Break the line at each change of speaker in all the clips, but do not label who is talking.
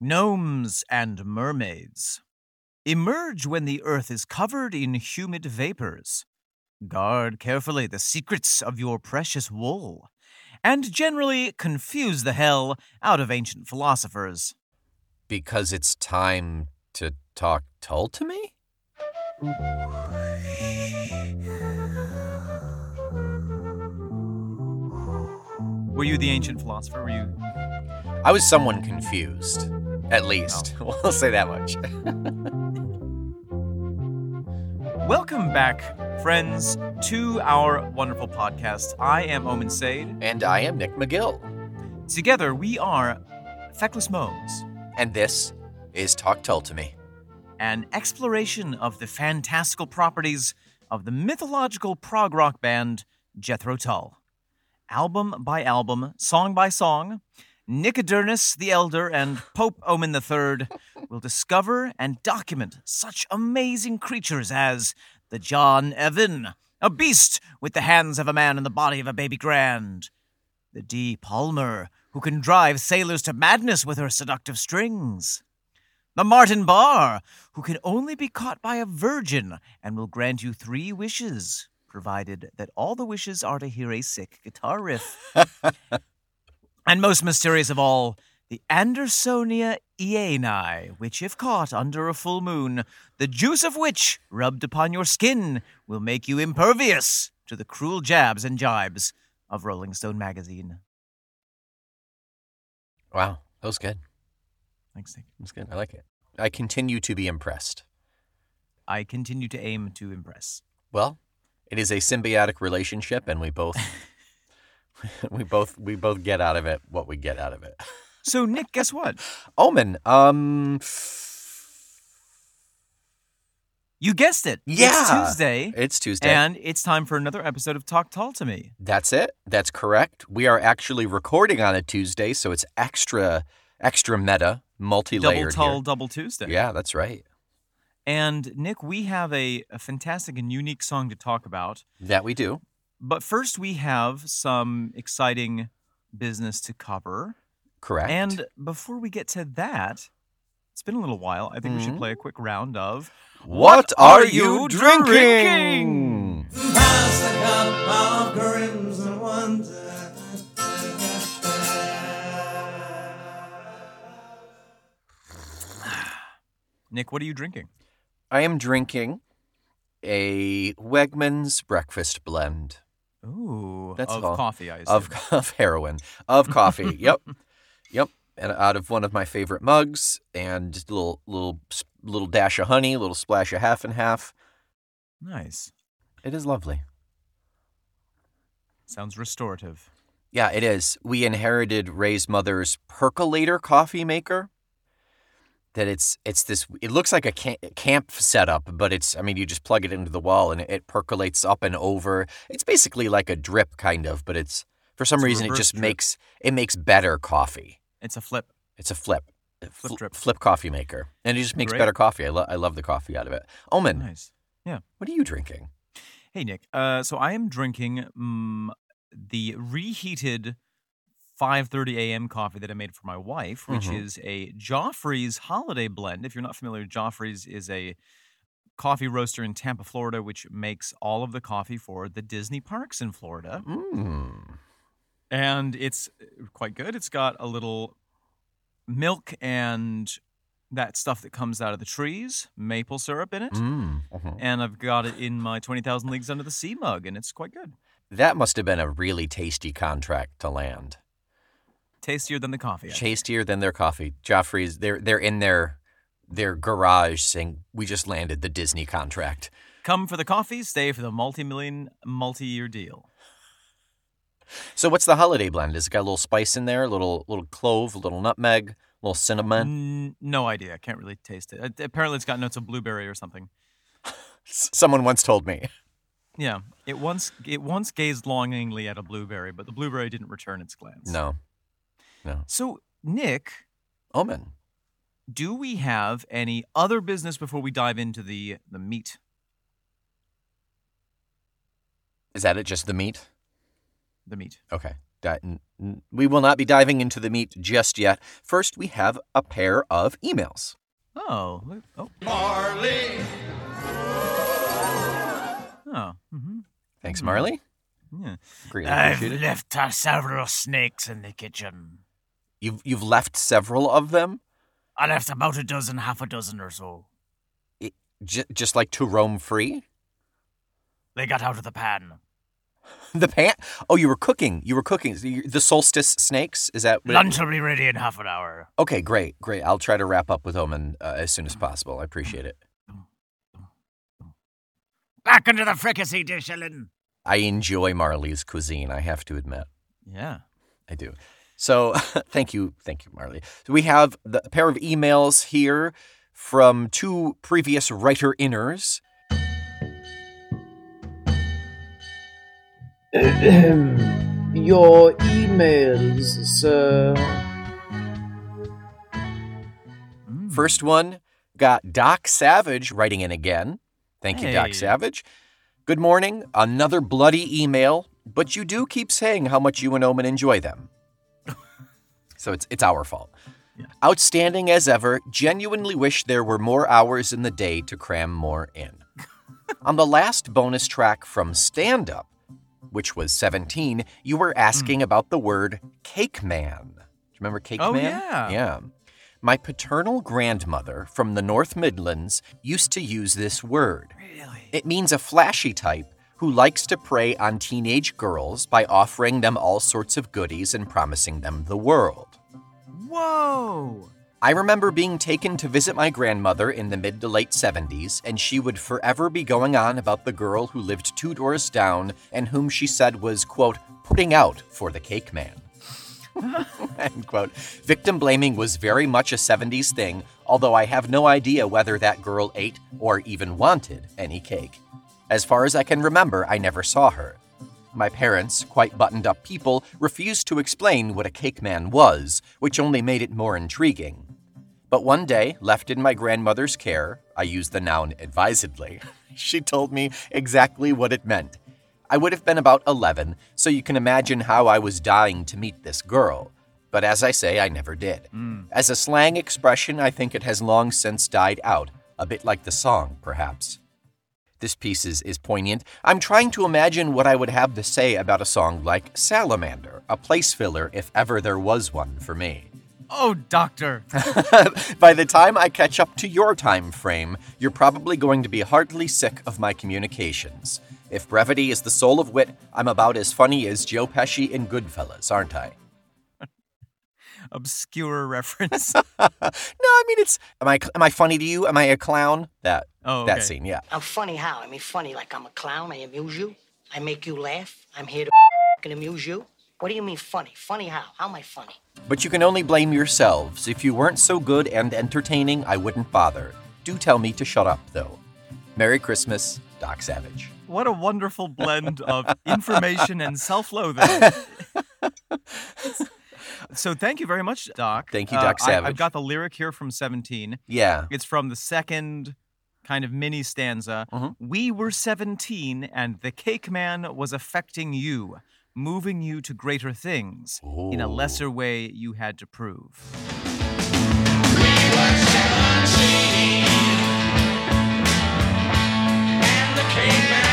Gnomes and mermaids. Emerge when the earth is covered in humid vapors. Guard carefully the secrets of your precious wool. And generally confuse the hell out of ancient philosophers.
Because it's time to talk Tull to me?
Were you the ancient philosopher? Were you.
I was someone confused. At least. Oh. We'll say that much.
Welcome back, friends, to our wonderful podcast. I am Omen Sade.
and I am Nick McGill.
Together, we are Feckless Moans,
And this is Talk Tull to Me.
an exploration of the fantastical properties of the mythological prog rock band Jethro Tull. Album by album, song by song, Nicodemus the Elder and Pope Omen III will discover and document such amazing creatures as the John Evan, a beast with the hands of a man and the body of a baby grand, the Dee Palmer, who can drive sailors to madness with her seductive strings. The Martin Barre, who can only be caught by a virgin and will grant you three wishes, provided that all the wishes are to hear a sick guitar riff. and most mysterious of all, the Andersonia iani, which, if caught under a full moon, the juice of which, rubbed upon your skin, will make you impervious to the cruel jabs and jibes of Rolling Stone magazine.
Wow, that was good.
Thanks, Nick.
That was good. I like it. I continue to be impressed.
I continue to aim to impress.
Well, it is a symbiotic relationship and we both we both we both get out of it what we get out of it.
So, Nick, guess what?
Omen, um
You guessed it.
Yeah.
It's Tuesday.
it's Tuesday.
And it's time for another episode of Talk Tull to Me.
That's it. That's correct. We are actually recording on a Tuesday, so it's extra extra meta, multi-layered Double
Tall,
here.
Double Tuesday.
Yeah, that's right.
And Nick, we have a, a fantastic and unique song to talk about.
That we do.
But first, we have some exciting business to cover.
Correct.
And before we get to that, it's been a little while. I think we should
Mhm.
play a quick round of
what,
are
are
you
you
drinking?
drinking?
Pass the cup of crimson wonder.
Nick. What are you drinking?
I am drinking a Wegmans breakfast blend
Ooh,
That's
of
all.
coffee, I assume.
of, of heroin, of coffee. yep. Yep. And out of one of my favorite mugs and just a little little little dash of honey, a little splash of half and half.
nice.
It is lovely.
Sounds restorative.
Yeah, it is. We inherited Ray's mother's percolator coffee maker. That it's it's this. It looks like a camp setup, but it's. I mean, you just plug it into the wall and it, percolates up and over. It's basically like a drip, kind of, but it's for some
It's
reason it just
drip.
makes it makes better coffee.
It's a flip.
It's a flip,
Flip drip.
flip coffee maker, and it just makes
Great.
better coffee. I, lo- I love the coffee out of it. Omen,
Nice.
Yeah what are you drinking?
Hey, Nick. Uh, so I am drinking mm, the reheated 5:30 a.m. coffee that I made for my wife, which
Mhm.
is a Joffrey's Holiday Blend. If you're not familiar, Joffrey's is a coffee roaster in Tampa, Florida, which makes all of the coffee for the Disney parks in Florida,
Mm.
and it's uh, quite good. It's got a little milk and that stuff that comes out of the trees, maple syrup in it.
Mm. Mhm.
And I've got it in my 20,000 Leagues Under the Sea mug, and it's quite good.
That must have been a really tasty contract to land.
Tastier than the coffee. I.
Tastier than their coffee. Joffrey's they're they're in their their garage saying we just landed the Disney contract.
Come for the coffee, stay for the multi-million, multi-year deal.
So what's the holiday blend? Is it got a little spice in there, a little little clove, a little nutmeg, a little cinnamon?
N- no idea. I can't really taste it. Apparently, it's got notes of blueberry or something.
Someone once told me.
Yeah, it once it once gazed longingly at a blueberry, but the blueberry didn't return its glance.
No. No.
So, Nick,
Omen.
do we have any other business before we dive into the the meat?
Is that it? Just the meat?
The meat.
Okay. Di- n- n- we will not be diving into the meat just yet. First, we have a pair of emails.
Oh. Oh.
Marley.
Oh. hmm
Thanks, Marley.
Yeah.
Greatly
I've left uh, several snakes in the kitchen.
You've you've left several of them,
I left about a dozen, half a dozen or so.
j- just like to roam free.
They got out of the pan.
The pan. Oh, you were cooking. You were cooking the solstice snakes. Is that what it-
Lunch will be ready in half an hour.
Okay, great, great. I'll try to wrap up with Omen uh, as soon as possible. I appreciate it.
Back into the fricassee dish, Ellen.
I enjoy Marley's cuisine. I have to admit.
Yeah.
I do. So thank you, thank you, Marley. So we have the, a pair of emails here from two previous writer inners.
Your emails, sir.
Mm.
First one got Doc Savage writing in again. Thank you, Doc Savage. Good morning. Another bloody email, but you do keep saying how much you and Omen enjoy them. So it's it's our fault. Outstanding as ever. Genuinely wish there were more hours in the day to cram more in. On the last bonus track from Stand Up, which was 17, you were hmm. asking about the word cake man. Do you remember cake
Oh,
man?
yeah.
Yeah. My paternal grandmother from the North Midlands used to use this word.
Really?
It means a flashy type who likes to prey on teenage girls by offering them all sorts of goodies and promising them the world.
Whoa.
I remember being taken to visit my grandmother in the mid to late 70s, and she would forever be going on about the girl who lived two doors down and whom she said was, quote, putting out for the cake man. End quote. Victim blaming was very much a 70s thing, although I have no idea whether that girl ate or even wanted any cake. As far as I can remember, I never saw her. My parents, quite buttoned up people, refused to explain what a cake man was, which only made it more intriguing. But one day, left in my grandmother's care, I use the noun advisedly, she told me exactly what it meant. I would have been about 11, so you can imagine how I was dying to meet this girl. But as I say, I never did. Hmm. As a slang expression, I think it has long since died out, a bit like the song, perhaps. This piece is, is poignant. I'm trying to imagine what I would have to say about a song like Salamander, a place filler if ever there was one for me.
Oh, doctor.
By the time I catch up to your time frame, you're probably going to be heartily sick of my communications. If brevity is the soul of wit, I'm about as funny as Joe Pesci in Goodfellas, aren't I?
Obscure reference.
no, I mean it's. Am I am I funny to you? Am I a clown? That
Oh,
that scene, yeah.
I'm funny how? I mean, funny like I'm a clown. I amuse you. I make you laugh. I'm here to and amuse you. What do you mean funny? Funny how? How am I funny?
But you can only blame yourselves. If you weren't so good and entertaining, I wouldn't bother. Do tell me to shut up, though. Merry Christmas, Doc Savage.
What a wonderful blend of information and self-loathing. so thank you very much, Doc.
Thank you,
Uh,
Doc
I,
Savage.
I've got the lyric here from 17.
Yeah.
It's from the second kind of mini stanza.
Mhm.
We were 17 and the cake man was affecting you, moving you to greater things. In a lesser way you had to prove.
Wow.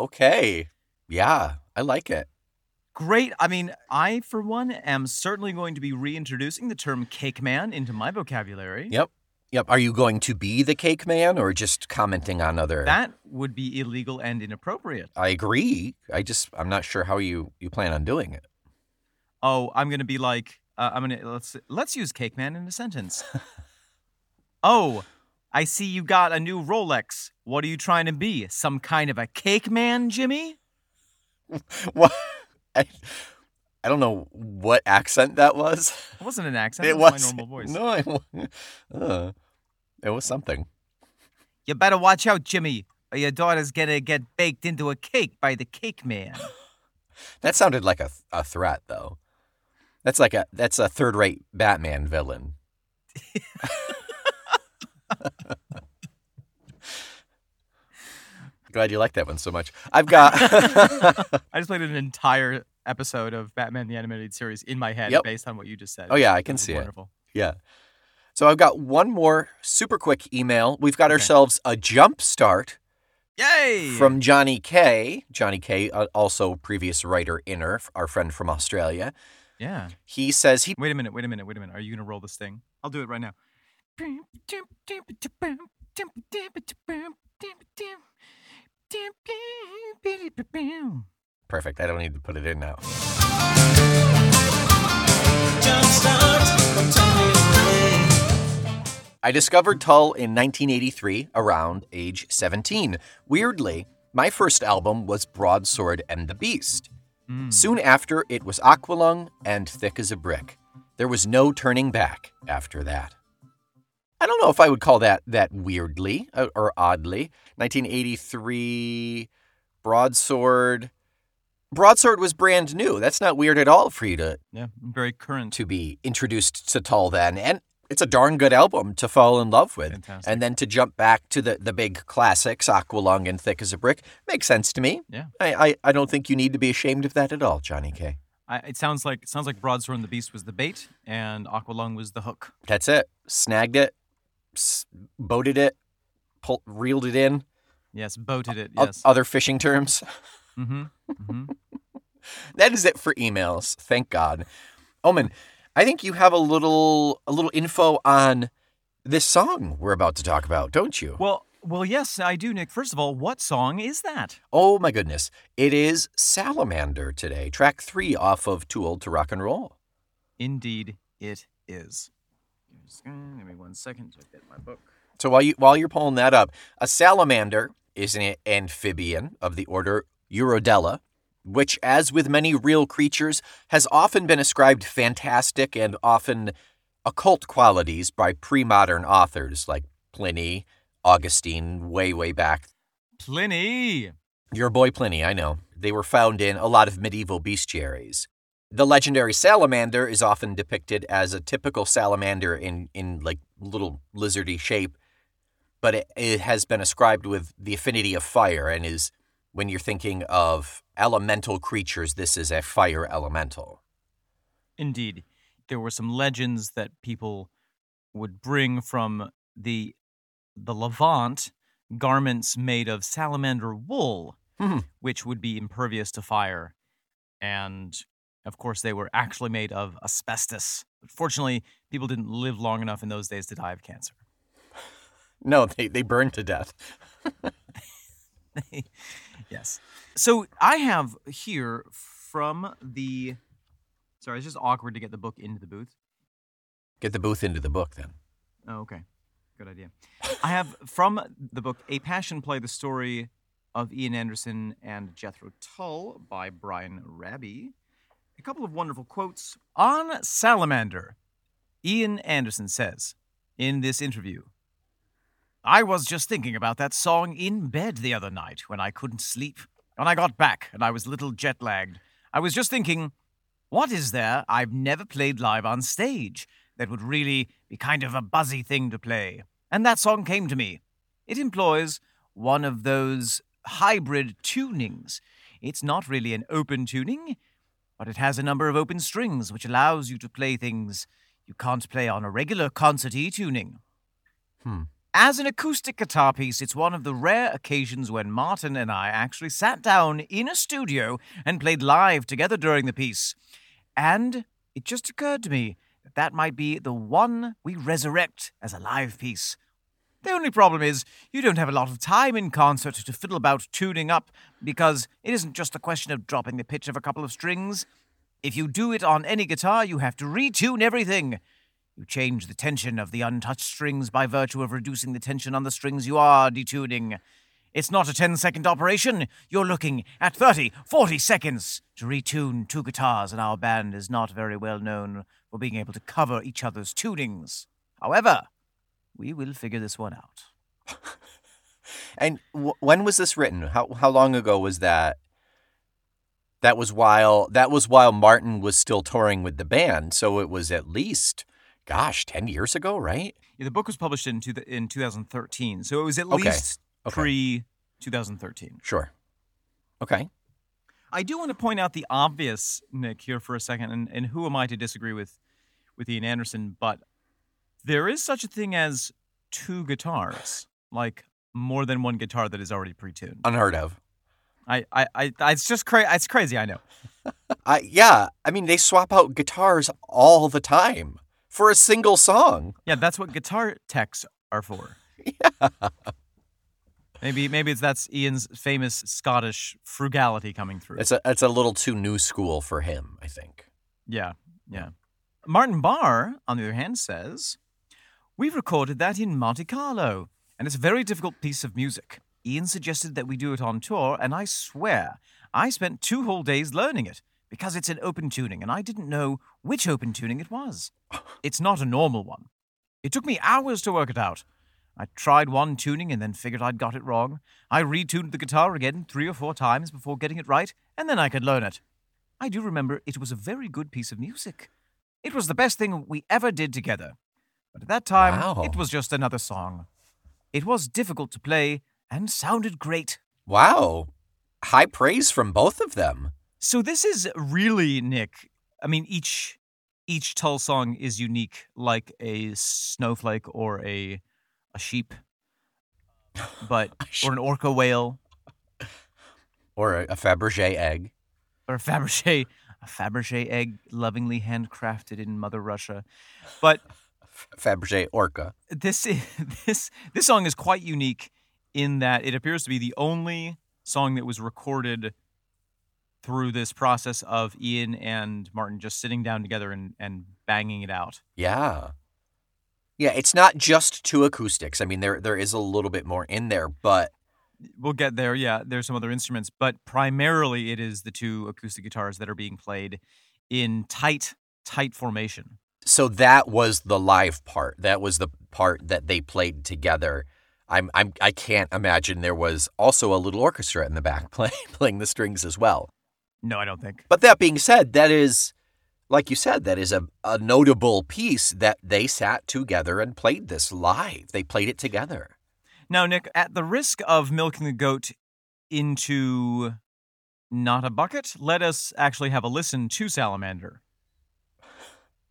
Okay. Yeah, I like it.
Great. I mean, I, for one, am certainly going to be reintroducing the term cake man into my vocabulary.
Yep. Yep. Are you going to be the cake man or just commenting on other?
That would be illegal and inappropriate.
I agree. I just I'm not sure how you you plan on doing it.
Oh, I'm gonna be like, uh, I'm gonna let's let's use cake man in a sentence. oh, I see you got a new Rolex. What are you trying to be? Some kind of a cake man, Jimmy?
What? I, I don't know what accent that was.
It wasn't an accent.
it
It
was
was my normal voice.
No, I, uh, it was something.
You better watch out, Jimmy, or your daughter's gonna get baked into a cake by the cake man.
That sounded like a, a threat, though. That's like a that's a third rate Batman villain. Glad you like that one so much. I've got
I just played an entire episode of Batman the Animated Series in my head
Yep.
based on what you just said.
Oh, yeah, I can see it.
wonderful.
yeah. So I've got one more super quick email. We've got
Okay.
ourselves a jump start
Yay!
from Johnny K. Johnny K, uh, also previous writer inner, our friend from Australia.
yeah.
He says he
Wait a minute. Wait a minute. Wait a minute. Are you gonna roll this thing? I'll do it right now.
Perfect. I don't need to put it in now.
Jumpstart, don't tell me away.
I discovered Tull in 1983, around age 17. Weirdly, my first album was Broadsword and the Beast.
Mm.
Soon after, it was Aqualung and Thick as a Brick. There was no turning back after that. I don't know if I would call that that weirdly uh, or oddly. 1983, Broadsword. Broadsword was brand new. That's not weird at all for you to
Yeah, very current.
to be introduced to Tull then, and it's a darn good album to fall in love with.
Fantastic.
And then to jump back to the, the big classics, Aqualung and Thick as a Brick, makes sense to me.
Yeah.
I, I, I don't think you need to be ashamed of that at all, Johnny K.
I, it sounds like it sounds like Broadsword and the Beast was the bait, and Aqualung was the hook.
That's it. Snagged it, boated it, pull, reeled it in.
Yes, boated it.
O-
Yes.
other fishing terms.
mm-hmm. Mm-hmm.
That is it for emails. Thank God. Omen, I think you have a little a little info on this song we're about to talk about, don't you?
Well, well, yes, I do, Nick. First of all, what song is that?
Oh my goodness. It is Salamander today, track three off of Too Old to Rock and Roll.
Indeed, it is. Give me one second to get my book.
So while you while you're pulling that up, a salamander is an amphibian of the order Urodela, which, as with many real creatures, has often been ascribed fantastic and often occult qualities by pre-modern authors like Pliny, Augustine, way way back.
Pliny.
Your boy Pliny, I know. They were found in a lot of medieval bestiaries. The legendary salamander is often depicted as a typical salamander in, in like little lizardy shape, but it, it has been ascribed with the affinity of fire and is, when you're thinking of elemental creatures, this is a fire elemental.
Indeed, there were some legends that people would bring from the the Levant, garments made of salamander wool,
Hmm.
which would be impervious to fire, and of course they were actually made of asbestos. But fortunately, people didn't live long enough in those days to die of cancer.
No, they, they burn to death.
yes. So I have here from the. Sorry, it's just awkward to get the book into the booth.
Get the booth into the book then.
Oh, okay. Good idea. I have from the book A Passion Play the story of Ian Anderson and Jethro Tull by Brian Rabey. A couple of wonderful quotes on Salamander. Ian Anderson says in this interview I was just thinking about that song in bed the other night when I couldn't sleep. When I got back and I was a little jet lagged, I was just thinking, what is there I've never played live on stage that would really be kind of a buzzy thing to play? And that song came to me. It employs one of those hybrid tunings. It's not really an open tuning, but it has a number of open strings which allows you to play things you can't play on a regular concert E tuning.
Hmm.
As an acoustic guitar piece, it's one of the rare occasions when Martin and I actually sat down in a studio and played live together during the piece. And it just occurred to me that that might be the one we resurrect as a live piece. The only problem is you don't have a lot of time in concert to fiddle about tuning up because it isn't just a question of dropping the pitch of a couple of strings. If you do it on any guitar, you have to retune everything. You change the tension of the untouched strings by virtue of reducing the tension on the strings you are detuning. It's not a 10 second operation. You're looking at 30, 40 seconds to retune two guitars, and our band is not very well known for being able to cover each other's tunings. However, we will figure this one out.
And w- when was this written? How, how long ago was that? That was while that was while Martin was still touring with the band, so it was at least, gosh, ten years ago, right?
Yeah, the book was published in two, in 2013, so it was at
Okay,
least
okay.
pre 2013.
Sure. Okay.
I do want to point out the obvious, Nick, here for a second, and, and who am I to disagree with with Ian Anderson? But there is such a thing as two guitars, like more than one guitar that is already pre-tuned.
Unheard of.
I, I, I, I it's just crazy. It's crazy. I know.
I yeah, I mean they swap out guitars all the time for a single song.
Yeah, that's what guitar techs are for. Maybe, maybe it's that's Ian's famous Scottish frugality coming through.
It's a it's a little too new school for him, I think.
Yeah, yeah. Martin Barre, on the other hand, says, We've recorded that in Monte Carlo, and it's a very difficult piece of music. Ian suggested that we do it on tour, and I swear, I spent two whole days learning it because it's an open tuning, and I didn't know which open tuning it was. It's not a normal one. It took me hours to work it out. I tried one tuning and then figured I'd got it wrong. I retuned the guitar again three or four times before getting it right, and then I could learn it. I do remember it was a very good piece of music. It was the best thing we ever did together. But at that time,
Wow.
it was just another song. It was difficult to play and sounded great.
Wow. High praise from both of them.
So this is really Nick. I mean, each each Tull song is unique, like a snowflake or a a sheep, but or an orca whale
Or a, a Fabergé egg.
or a Fabergé a Fabergé egg, lovingly handcrafted in Mother Russia. But
Fabergé orca.
this is, this this song is quite unique in that it appears to be the only song that was recorded through this process of Ian and Martin just sitting down together and, and banging it out.
Yeah. Yeah, it's not just two acoustics. I mean there there is a little bit more in there, but
We'll get there. Yeah, there's some other instruments, but primarily it is the two acoustic guitars that are being played in tight, tight formation.
So that was the live part. That was the part that they played together. I'm I'm I can't imagine there was also a little orchestra in the back playing playing the strings as well.
No, I don't think.
But that being said, that is, like you said, that is a, a notable piece that they sat together and played this live. They played it together.
Now, Nick, at the risk of milking the goat into not a bucket, let us actually have a listen to Salamander.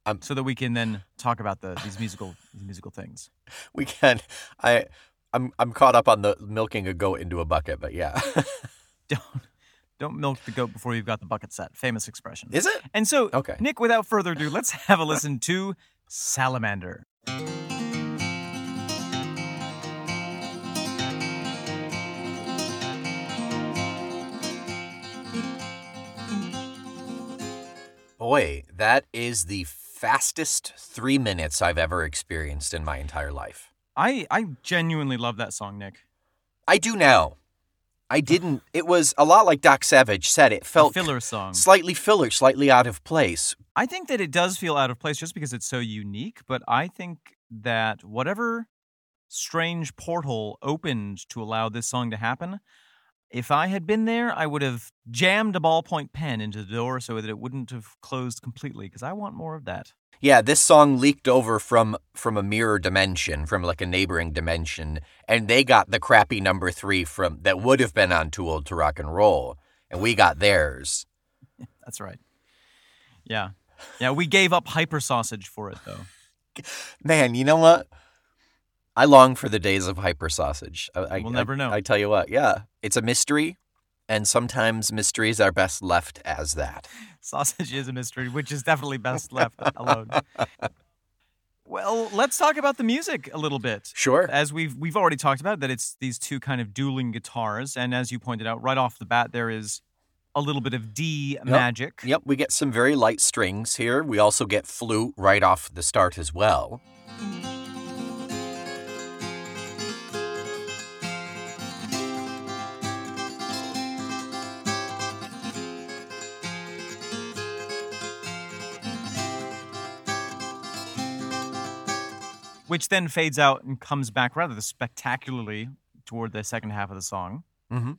Um,
so that we can then talk about the these musical these musical things.
We can. I. I'm I'm caught up on the milking a goat into a bucket, but yeah.
Don't don't milk the goat before you've got the bucket set. Famous expression.
is it?
And so,
Okay.
Nick, without further ado, let's have a listen to Salamander.
Boy, that is the fastest three minutes I've ever experienced in my entire life.
I I genuinely love that song, Nick.
I do now. I didn't. It was a lot like Doc Savage said. It
A
felt
filler song.
slightly filler, slightly out of place.
I think that it does feel out of place just because it's so unique, but I think that whatever strange portal opened to allow this song to happen, if I had been there, I would have jammed a ballpoint pen into the door so that it wouldn't have closed completely because I want more of that.
Yeah, this song leaked over from from a mirror dimension, from like a neighboring dimension, and they got the crappy number three from that would have been on Too Old to Rock and Roll, and we got theirs.
That's right. Yeah. Yeah, we gave up hyper sausage for it though.
Man, you know what? I long for the days of hyper sausage. I, I-
We'll never know.
I tell you what, yeah, it's a mystery, and sometimes mysteries are best left as that.
Sausage is a mystery, which is definitely best left alone. Well, let's talk about the music a little bit.
Sure.
As we've we've already talked about that it's these two kind of dueling guitars and as you pointed out right off the bat there is a little bit of D magic.
Yep, we get some very light strings here. We also get flute right off the start as well.
which then fades out and comes back rather spectacularly toward the second half of the song.
Mm-hmm.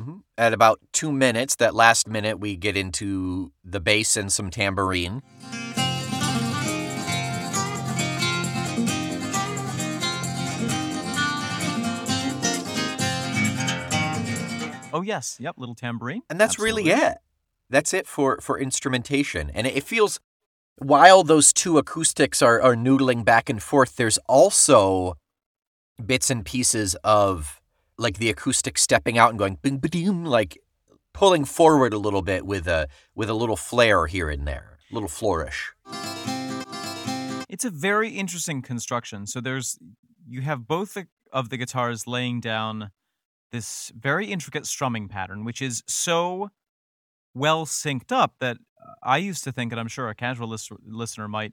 mm-hmm. at about two minutes. That last minute, we get into the bass and some tambourine.
Oh yes, yep, little tambourine.
And that's really
Absolutely.
it. That's it for, for instrumentation. And it feels, while those two acoustics are, are noodling back and forth, there's also bits and pieces of like the acoustic stepping out and going bing ba like pulling forward a little bit with a with a little flair here and there, a little flourish.
It's a very interesting construction. So there's you have both the, of the guitars laying down this very intricate strumming pattern, which is so well synced up that uh, I used to think, and I'm sure a casual lis- listener might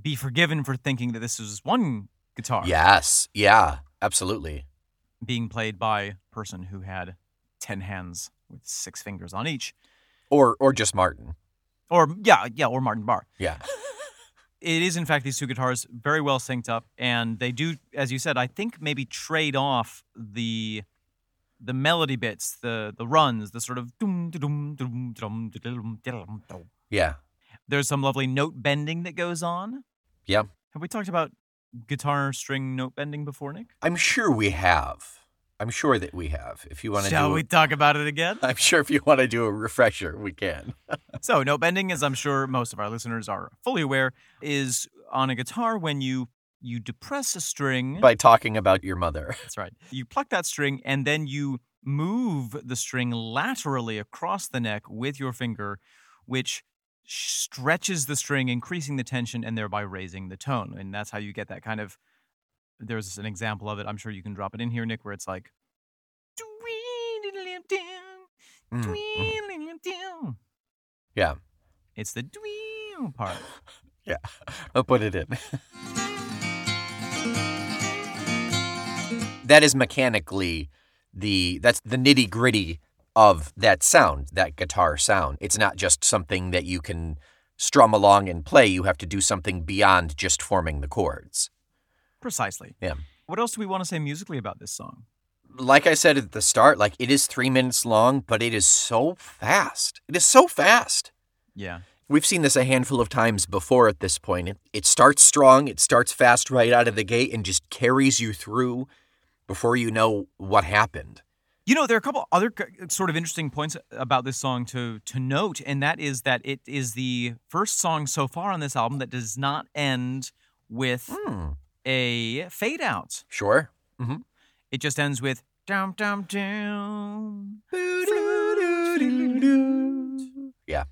be forgiven for thinking that this is one guitar
Yes, yeah, absolutely.
being played by a person who had 10 hands with six fingers on each.
Or or just Martin.
Or, yeah, yeah, or Martin Barre.
Yeah.
it is in fact these two guitars very well synced up and they do as you said i think maybe trade off the the melody bits the the runs the sort of dum, dum, dum, dum, dum, dum, dum.
Yeah.
there's some lovely note bending that goes on
Yeah.
have we talked about guitar string note bending before nick
I'm sure we have. I'm sure that we have. If you want to
shall
do
we talk about it again
I'm sure if you want to do a refresher, we can.
so note bending as i'm sure most of our listeners are fully aware is on a guitar when you you depress a string
By talking about your mother.
That's right. You pluck that string and then you move the string laterally across the neck with your finger, which stretches the string, increasing the tension and thereby raising the tone. And that's how you get that kind of. There's an example of it. I'm sure you can drop it in here, Nick, where it's like.
Mm, mhm. Yeah.
It's the part. Yeah.
I'll put it in. That is mechanically the that's the nitty gritty of that sound, that guitar sound. It's not just something that you can strum along and play. You have to do something beyond just forming the chords.
Precisely.
Yeah.
What else do we want to say musically about this song?
Like I said at the start, like it is three minutes long, but it is so fast. It is so fast.
Yeah.
We've seen this a handful of times before at this point. It, it starts strong, it starts fast right out of the gate and just carries you through before you know what happened.
You know, there are a couple other sort of interesting points about this song to to note, and that is that it is the first song so far on this album that does not end with
Hmm.
a fade out.
Sure.
It just ends with down, down, down.
Yeah.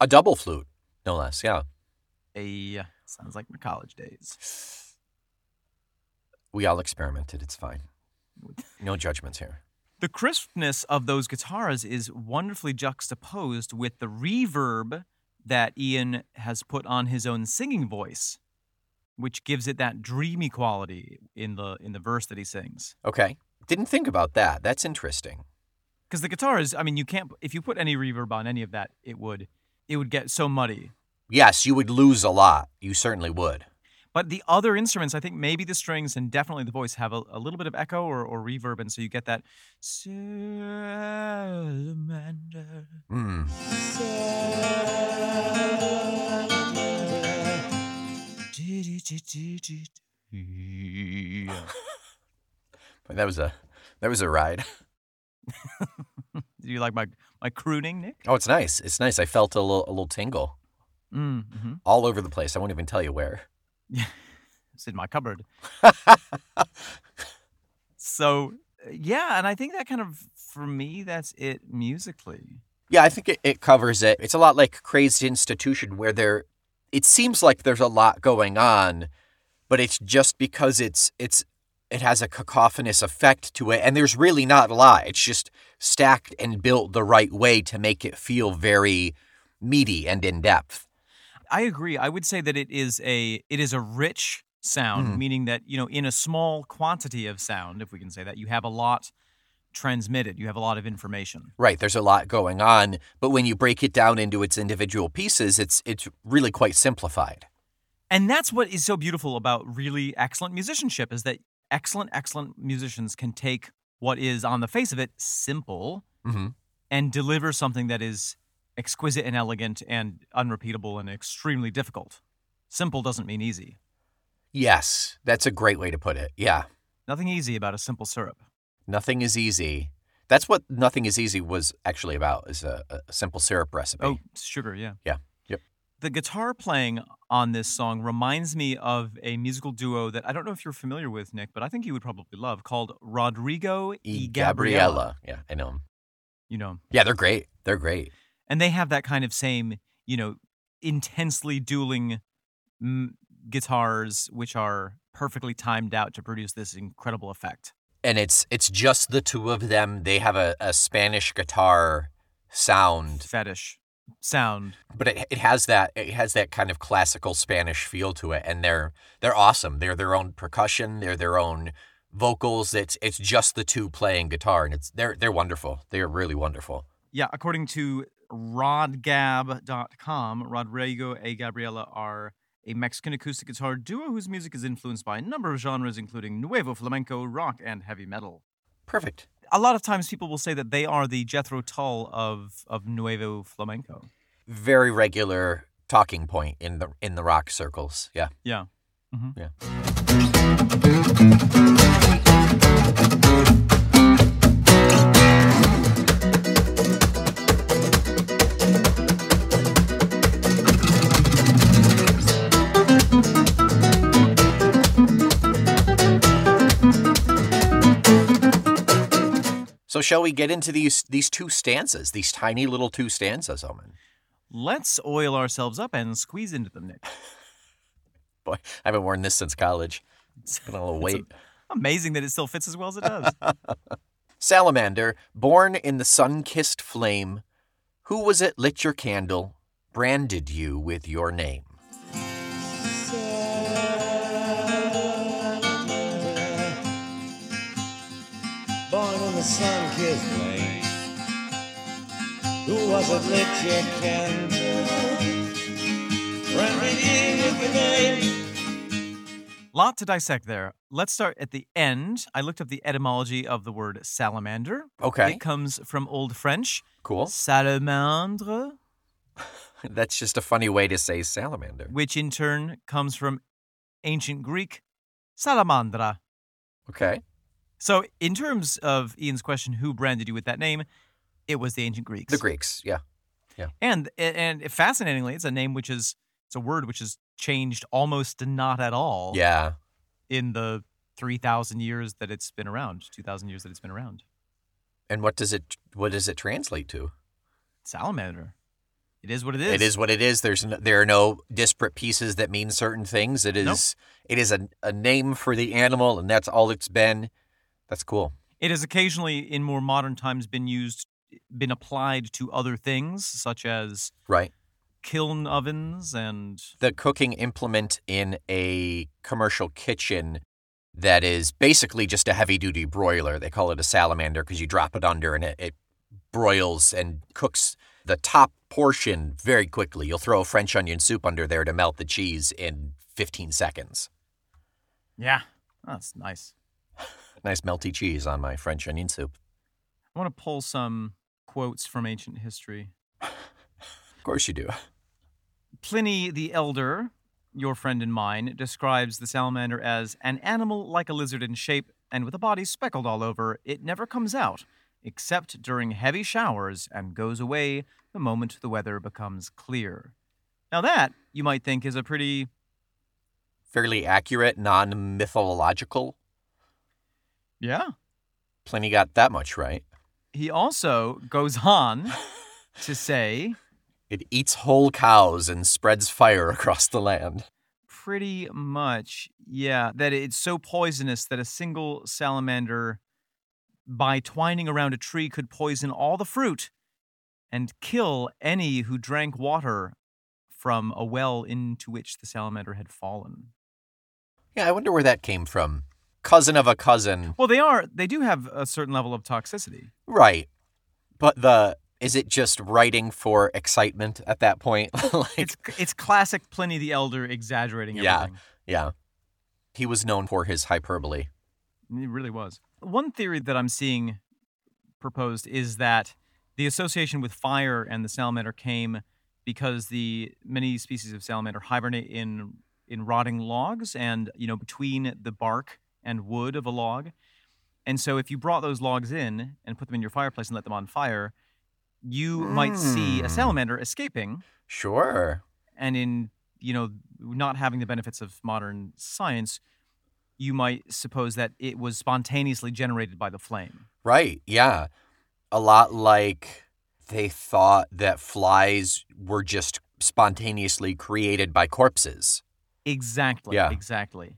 A double flute, no less. Yeah.
A sounds like my college days.
We all experimented. It's fine. No judgments here.
The crispness of those guitars is wonderfully juxtaposed with the reverb that Ian has put on his own singing voice, which gives it that dreamy quality in the in the verse that he sings.
Okay. Didn't think about that. That's interesting.
Because the guitar is, I mean, you can't if you put any reverb on any of that, it would it would get so muddy.
Yes, you would lose a lot. You certainly would.
But the other instruments, I think maybe the strings and definitely the voice have a, a little bit of echo or, or reverb, and so you get that salamander.
Hmm. But that was a that was a ride.
Do you like my my crooning, Nick?
Oh, it's nice. It's nice. I felt a little a little tingle
Mm, hmm
all over the place. I won't even tell you where.
It's in my cupboard. so yeah, and I think that kind of for me, that's it musically.
Yeah, I think it, it covers it. It's a lot like Crazed Institution, where there, it seems like there's a lot going on, but it's just because it's it's it has a cacophonous effect to it, and there's really not a lot. It's just stacked and built the right way to make it feel very meaty and in depth.
I agree. I would say that it is a it is a rich sound,
Mhm.
meaning that you know in a small quantity of sound, if we can say that, you have a lot transmitted. You have a lot of information.
Right, there's a lot going on, but when you break it down into its individual pieces, it's it's really quite simplified.
And that's what is so beautiful about really excellent musicianship is that excellent, excellent musicians can take what is, on the face of it, simple
hmm
and deliver something that is exquisite and elegant and unrepeatable and extremely difficult. Simple doesn't mean easy.
Yes, that's a great way to put it. Yeah.
Nothing easy about a simple syrup.
Nothing is easy. That's what Nothing is Easy was actually about, is a, a simple syrup recipe.
Oh, sugar, yeah.
Yeah, yep.
The guitar playing on this song reminds me of a musical duo that I don't know if you're familiar with, Nick, but I think you would probably love called Rodrigo
E.
y Gabriela.
Gabriella. Yeah, I know 'em.
You know,
Yeah, they're great. They're great.
And they have that kind of same, you know, intensely dueling mm, guitars, which are perfectly timed out to produce this incredible effect.
And it's it's just the two of them. They have a, a Spanish guitar sound,
Fetish sound.
but it it has that it has that kind of classical Spanish feel to it. And they're they're awesome. They're their own percussion. They're their own vocals. It's it's just the two playing guitar, and it's they're they're wonderful. They're really wonderful.
Yeah, according to rodgab.com, Rodrigo A. Gabriela are a Mexican acoustic guitar duo whose music is influenced by a number of genres, including nuevo flamenco, rock, and heavy metal.
Perfect.
A lot of times people will say that they are the Jethro Tull of, of nuevo flamenco.
Very regular talking point in the in the rock circles. Yeah.
Yeah. Mhm.
Yeah. So shall we get into these these two stanzas, these tiny little two stanzas, Omen?
Let's oil ourselves up and squeeze into them, Nick.
Boy, I haven't worn this since college. It's been a little
a- Amazing that it still fits as well as it does.
Salamander, born in the sun kissed flame, who was it lit your candle, branded you with your name?
The sun kissed flame. Who was it lit your candle? Branded with your name.
Lot to dissect there. Let's start at the end. I looked up the etymology of the word salamander.
Okay,
It comes from Old French,
cool.
salamandre,
That's just a funny way to say salamander.
which in turn comes from ancient Greek salamandra.
Okay.
So, in terms of Ian's question, who branded you with that name? It was the ancient Greeks.
The Greeks, yeah. yeah.
And and fascinatingly, it's a name which is it's a word which has changed almost not at all
Yeah.
in the three thousand years that it's been around, two thousand years that it's been around.
And what does it what does it translate to?
Salamander. It is what it is.
It is what it is. There's no, there are no disparate pieces that mean certain things. It is it is a, a name for the animal and that's all it's been. That's cool.
It has occasionally, in more modern times, been used, been applied to other things, such as
Right.
kiln ovens and
the cooking implement in a commercial kitchen that is basically just a heavy duty broiler. They call it a salamander because you drop it under and it, it broils and cooks the top portion very quickly. You'll throw a French onion soup under there to melt the cheese in 15 seconds.
yeah, that's nice.
Nice melty cheese on my French onion soup.
I want to pull some quotes from ancient history.
Of course you do.
Pliny the Elder, your friend and mine, describes the salamander as an animal like a lizard in shape and with a body speckled all over. It never comes out except during heavy showers and goes away the moment the weather becomes clear. Now, that, you might think, is a pretty
Fairly accurate, non mythological.
Yeah.
Pliny got that much right.
He also goes on to say
It eats whole cows and spreads fire across the land.
pretty much, yeah, that it's so poisonous that a single salamander, by twining around a tree, could poison all the fruit and kill any who drank water from a well into which the salamander had fallen.
Yeah, I wonder where that came from. Cousin of a cousin.
Well, they are, they do have a certain level of toxicity.
Right. But the is it just writing for excitement at that point? like
It's, it's classic Pliny the Elder exaggerating
Yeah.
everything.
yeah. He was known for his hyperbole.
It really was. One theory that I'm seeing proposed is that the association with fire and the salamander came because the many species of salamander hibernate in in rotting logs and you know between the bark and wood of a log. And so if you brought those logs in and put them in your fireplace and let them on fire, you might see a
Hmm.
salamander escaping
Sure.
and in you know not having the benefits of modern science you might suppose that it was spontaneously generated by the flame
Right. Yeah. A lot like they thought that flies were just spontaneously created by corpses.
exactly
Yeah.
exactly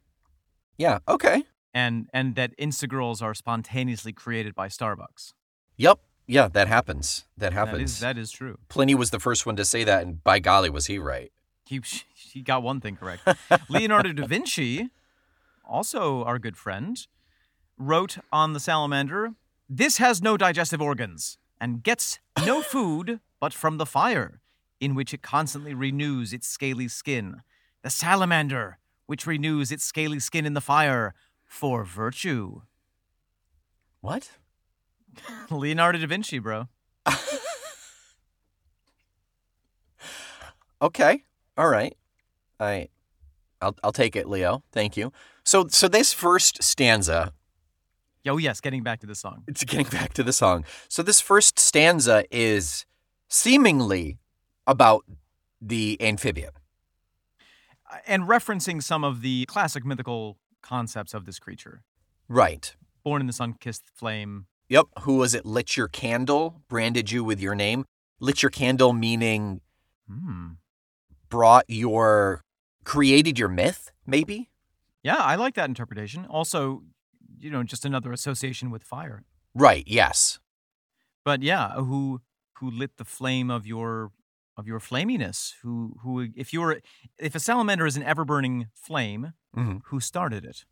Yeah. Okay.
And and that instagirls are spontaneously created by starbucks
Yep. Yeah, that happens. That
that
happens.
is that is true
Pliny was the first one to say that, and by golly, was he right?
he, he got one thing correct leonardo da vinci also our good friend wrote on the salamander this has no digestive organs and gets no food but from the fire in which it constantly renews its scaly skin the salamander which renews its scaly skin in the fire for virtue
What?
leonardo da vinci bro
Okay. All right. I I'll I'll take it, Leo. Thank you. So so this first stanza,
oh yes getting back to the song
it's getting back to the song. So this first stanza is seemingly about the amphibian.
Uh, and referencing some of the classic mythical concepts of this creature
Right.
born in the sun-kissed flame
Yep. Who was it? Lit your candle, branded you with your name. Lit your candle meaning
hmm.
brought your created your myth, maybe?
Yeah, I like that interpretation. Also, you know, just another association with fire.
Right, yes.
But yeah, who who lit the flame of your of your flaminess? Who who if you're if a salamander is an ever burning flame,
Mhm.
who started it?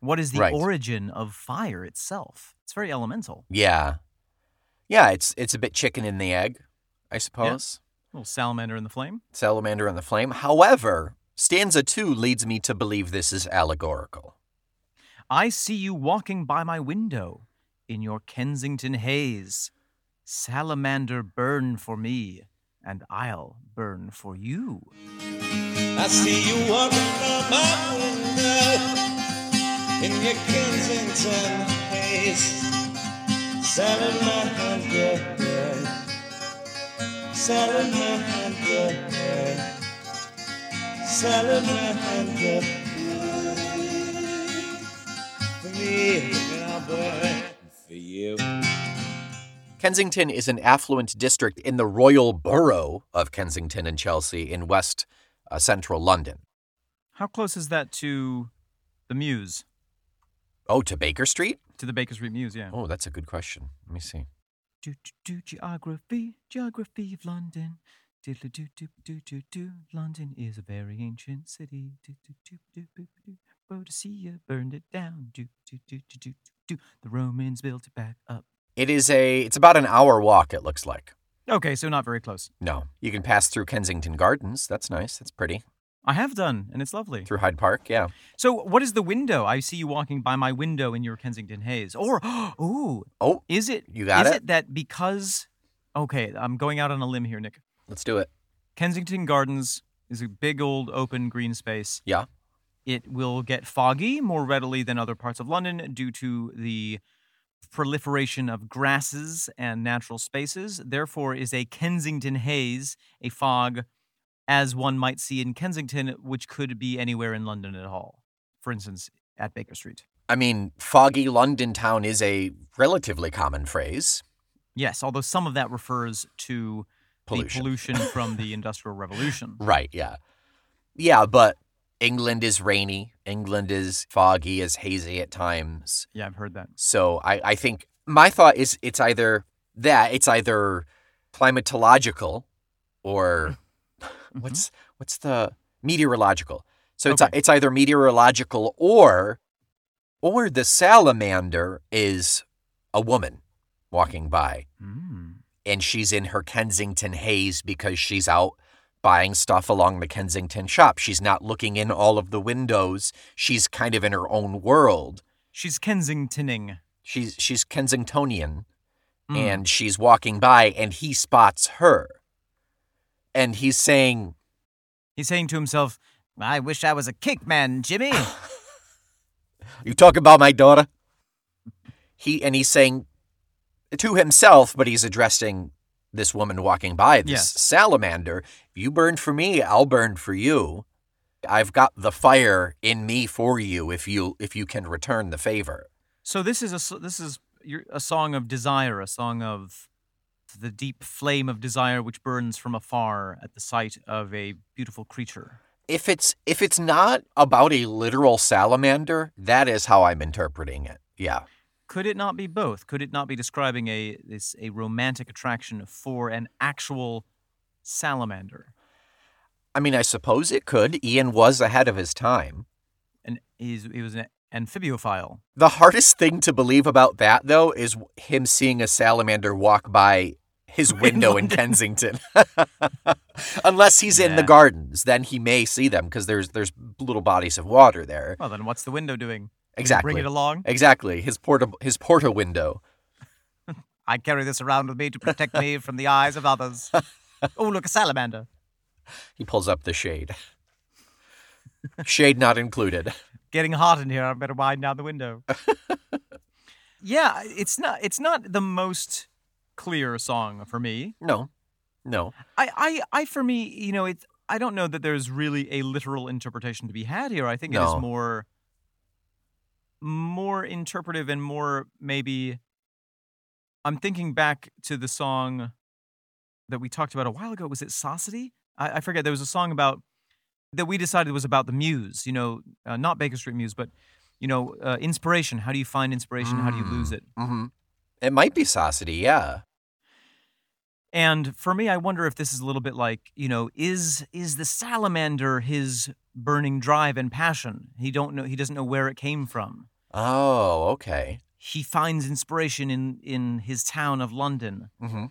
What is the
Right.
origin of fire itself? It's very elemental.
Yeah. Yeah, it's it's a bit chicken in the egg, I suppose.
little salamander in the flame.
Salamander in the flame. However, stanza 2 leads me to believe this is allegorical.
I see you walking by my window in your Kensington haze. Salamander burn for me, and I'll burn for you.
I see you walking my window in your Kensington haze. Salamander, salamander, salamander. For me, and I'll burn
Kensington is an affluent district in the royal borough of Kensington and Chelsea in west uh, central London.
How close is that to the Muse?
Oh, to Baker Street?
To the Baker Street Muse, yeah.
Oh, that's a good question. Let me see.
Do, do, do, geography, geography of London. Diddle do do do do do. London is a very ancient city. Do do do do do do. Boadicea burned it down. Do do do do do do. The Romans built it back up.
It is a it's about an hour walk it looks like.
Okay, so not very close.
No, you can pass through Kensington Gardens. That's nice. That's pretty.
I have done, and it's lovely.
Through Hyde Park, yeah.
So, what is the window? I see you walking by my window in your Kensington haze. Or, ooh,
Oh,
is it?
You got
is
it?
it that because? Okay, I'm going out on a limb here, Nick.
let's do it.
Kensington Gardens is a big old open green space.
Yeah.
It will get foggy more readily than other parts of London due to the proliferation of grasses and natural spaces. Therefore, is a Kensington haze a fog as one might see in Kensington, which could be anywhere in London at all. For instance, at Baker Street.
I mean, foggy London town is a relatively common phrase.
Yes, although some of that refers to
Pollution.
the pollution from the Industrial Revolution.
Right, yeah. Yeah, but England is rainy. England is foggy, is hazy at times.
Yeah, I've heard that.
So I, I think my thought is it's either that, it's either climatological or what's what's the meteorological. So it's it's either meteorological or or the salamander is a woman walking by
Mm.
and she's in her Kensington haze because she's out buying stuff along the Kensington shop. She's not looking in all of the windows. She's kind of in her own world.
She's Kensingtoning.
She's she's Kensingtonian
Mm.
and she's walking by and he spots her. And he's saying,
He's saying to himself, I wish I was a cake man, Jimmy.
You talk about my daughter? He and he's saying to himself, but he's addressing this woman walking by, this
Yes.
salamander. You burn for me, I'll burn for you. I've got the fire in me for you if you if you can return the favor.
so this is a this is a song of desire, a song of the deep flame of desire which burns from afar at the sight of a beautiful creature.
If it's if it's not about a literal salamander, that is how I'm interpreting it. Yeah.
Could it not be both? Could it not be describing a this a romantic attraction for an actual salamander?
I mean, I suppose it could. Ian was ahead of his time.
And he's he was an amphibiophile.
The hardest thing to believe about that, though, is him seeing a salamander walk by his window in,
London.
Kensington. Unless he's in the gardens, then he may see them because there's there's little bodies of water there.
Well, then what's the window doing?
Exactly.
Bring it along.
Exactly. His porta his porta window.
I carry this around with me to protect me from the eyes of others. Oh, look, a salamander.
He pulls up the shade. shade not included.
Getting hot in here. I better wind down the window. yeah, it's not. It's not the most clear song for me.
No. No.
I, I, I, for me, you know, it's. I don't know that there's really a literal interpretation to be had here. I think it
No.
is more, more interpretive and more maybe. I'm thinking back to the song that we talked about a while ago. Was it Sossity? I, I forget. There was a song about that we decided was about the muse. You know, uh, not Baker Street Muse, but you know, uh, inspiration. How do you find inspiration? How do you lose it?
Mm-hmm. It might be Sossity, yeah.
And for me, I wonder if this is a little bit like, you know, is is the salamander his burning drive and passion? He don't know he doesn't know where it came from.
Oh, okay.
He finds inspiration in in his town of London.
Mm-hmm.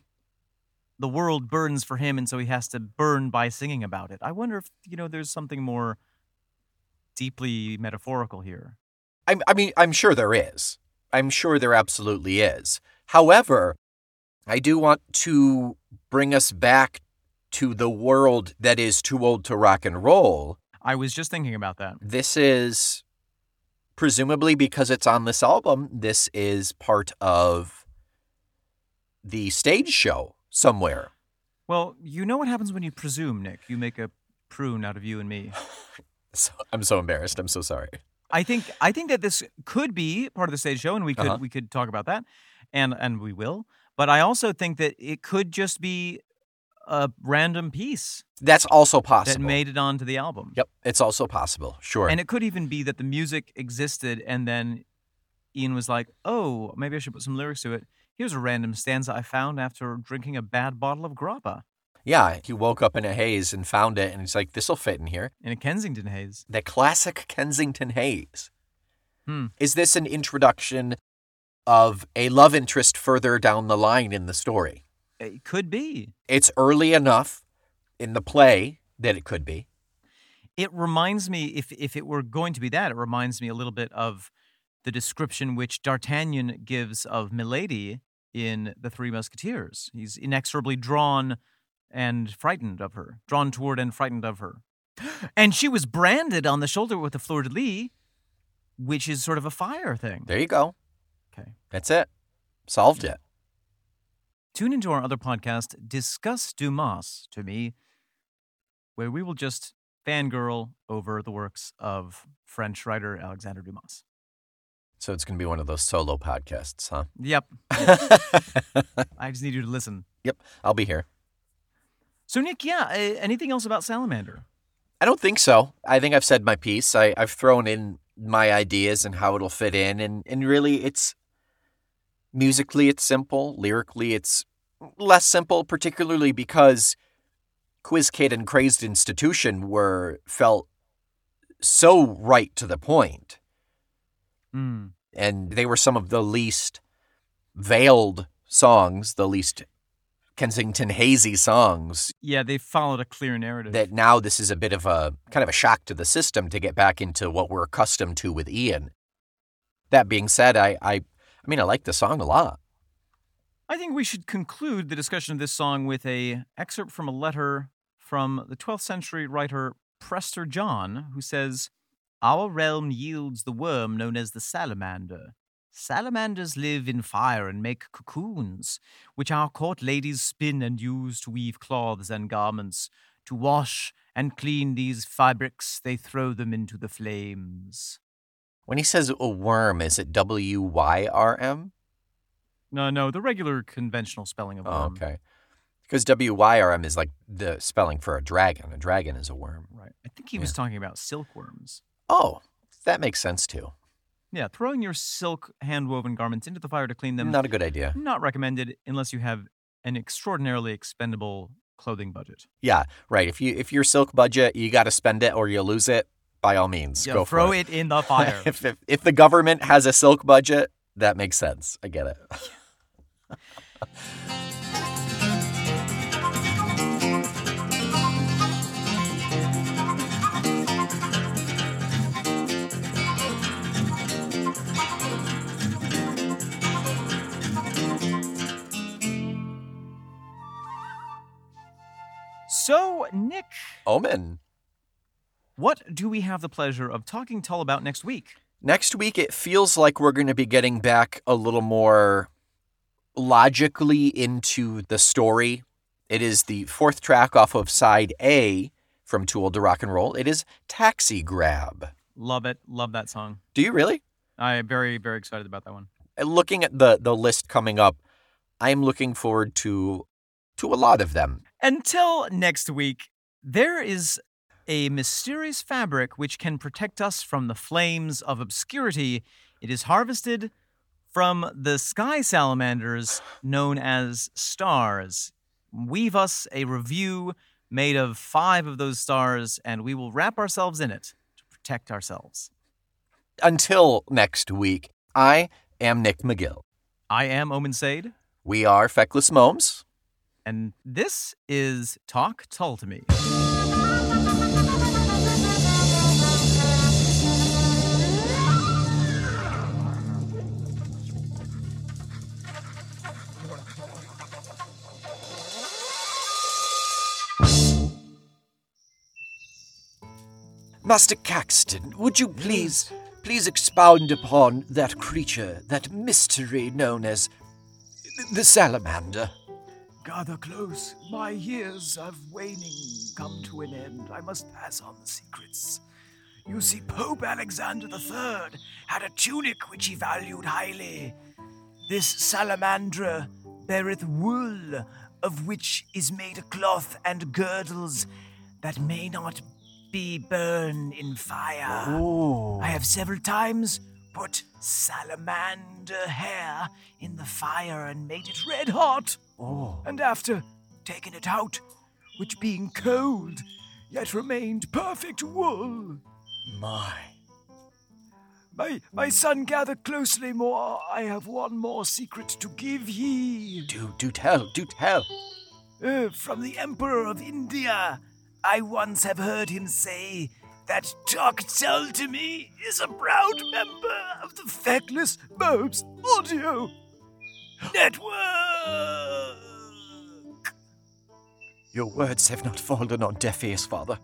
The world burns for him and so he has to burn by singing about it. I wonder if, you know, there's something more deeply metaphorical here.
I, I mean, I'm sure there is. I'm sure there absolutely is. However, I do want to bring us back to the world that is too old to rock and roll.
I was just thinking about that.
This is presumably because it's on this album, this is part of the stage show somewhere.
Well, you know what happens when you presume, Nick? You make a prune out of you and me.
So, I'm so embarrassed. I'm so sorry.
I think I think that this could be part of the stage show, and we could
Uh-huh.
we could talk about that, and and we will. But I also think that it could just be a random piece
That's also possible.
that made it onto the album.
Yep, it's also possible. Sure.
And it could even be that the music existed, and then Ian was like, "Oh, maybe I should put some lyrics to it." Here's a random stanza I found after drinking a bad bottle of grappa
yeah, he woke up in a haze and found it, and he's like, "This will fit in here."
in a Kensington haze.
The classic Kensington haze.
Hmm.
Is this an introduction of a love interest further down the line in the story?
It could be.
It's early enough in the play that it could be.
it reminds me if if it were going to be that it reminds me a little bit of the description which d'artagnan gives of milady in the three musketeers he's inexorably drawn and frightened of her drawn toward and frightened of her and she was branded on the shoulder with a fleur-de-lis which is sort of a fire thing
There you go.
okay
That's it. Solved it.
Tune into our other podcast discuss dumas to me where we will just fangirl over the works of french writer alexander dumas
So it's going to be one of those solo podcasts, huh?
Yep. I just need you to listen.
yep, I'll be here.
So, Nick, yeah, anything else about Salamander?
I don't think so. I think I've said my piece. I, I've thrown in my ideas and how it'll fit in, and, and really, it's musically it's simple. Lyrically, it's less simple, particularly because Quiz Kid and Crazed Institution were felt so right to the point,
Hmm.
and they were some of the least veiled songs, the least Kensington hazy songs
Yeah, they followed a clear narrative.
that now this is a bit of a kind of a shock to the system to get back into what we're accustomed to with Ian. That being said, I I, I mean, I like the song a lot.
I think we should conclude the discussion of this song with a excerpt from a letter from the 12th century writer Prester John, who says, Our realm yields the worm known as the salamander. Salamanders live in fire and make cocoons, which our court ladies spin and use to weave cloths and garments. To wash and clean these fabrics, they throw them into the flames.
When he says a worm, is it W Y R M?
No, no, the regular conventional spelling of
Oh,
worm.
okay. Because W Y R M is like the spelling for a dragon. A dragon is a worm.
Right. I think he was talking about silkworms.
Oh, that makes sense too.
Yeah, throwing your silk hand-woven garments into the fire to clean them
Not a good idea.
not recommended unless you have an extraordinarily expendable clothing budget.
Yeah, right. If you if your silk budget, you got to spend it or you lose it. By all means,
Yeah,
go
throw
for
it in the fire.
if, if if the government has a silk budget, that makes sense. I get it.
so, Nick,
Omen.
What do we have the pleasure of talking Tull about next week?
Next week, it feels like we're going to be getting back a little more logically into the story. It is the fourth track off of side A from Too Old to Rock and Roll. It is Taxi Grab.
Love it. Love that song.
Do you really?
I am very, very excited about that one.
Looking at the, the list coming up, I'm looking forward to to a lot of them.
Until next week, there is a mysterious fabric which can protect us from the flames of obscurity. It is harvested from the sky salamanders known as stars. Weave us a review made of five of those stars, and we will wrap ourselves in it to protect ourselves.
Until next week, I am Nick McGill.
I am Omen Sade,
We are Feckless Momes.
and this is Talk Tull to Me.
Master Caxton, would you please, please expound upon that creature, that mystery known as the salamander?
Gather close. My years of waning come to an end. I must pass on the secrets. You see, Pope Alexander III had a tunic which he valued highly. This salamandra beareth wool, of which is made a cloth and girdles that may not be burned in fire. I have several times put salamander hair in the fire and made it red hot. And after taking it out, which being cold, yet remained perfect wool,
My.
my, my son gather closely more. I have one more secret to give ye.
Do, do tell, do tell.
Uh, from the Emperor of India, I once have heard him say that Talk Tull to me is a proud member of the Feckless Mobs Audio Network.
Your words have not fallen on deaf ears, Father.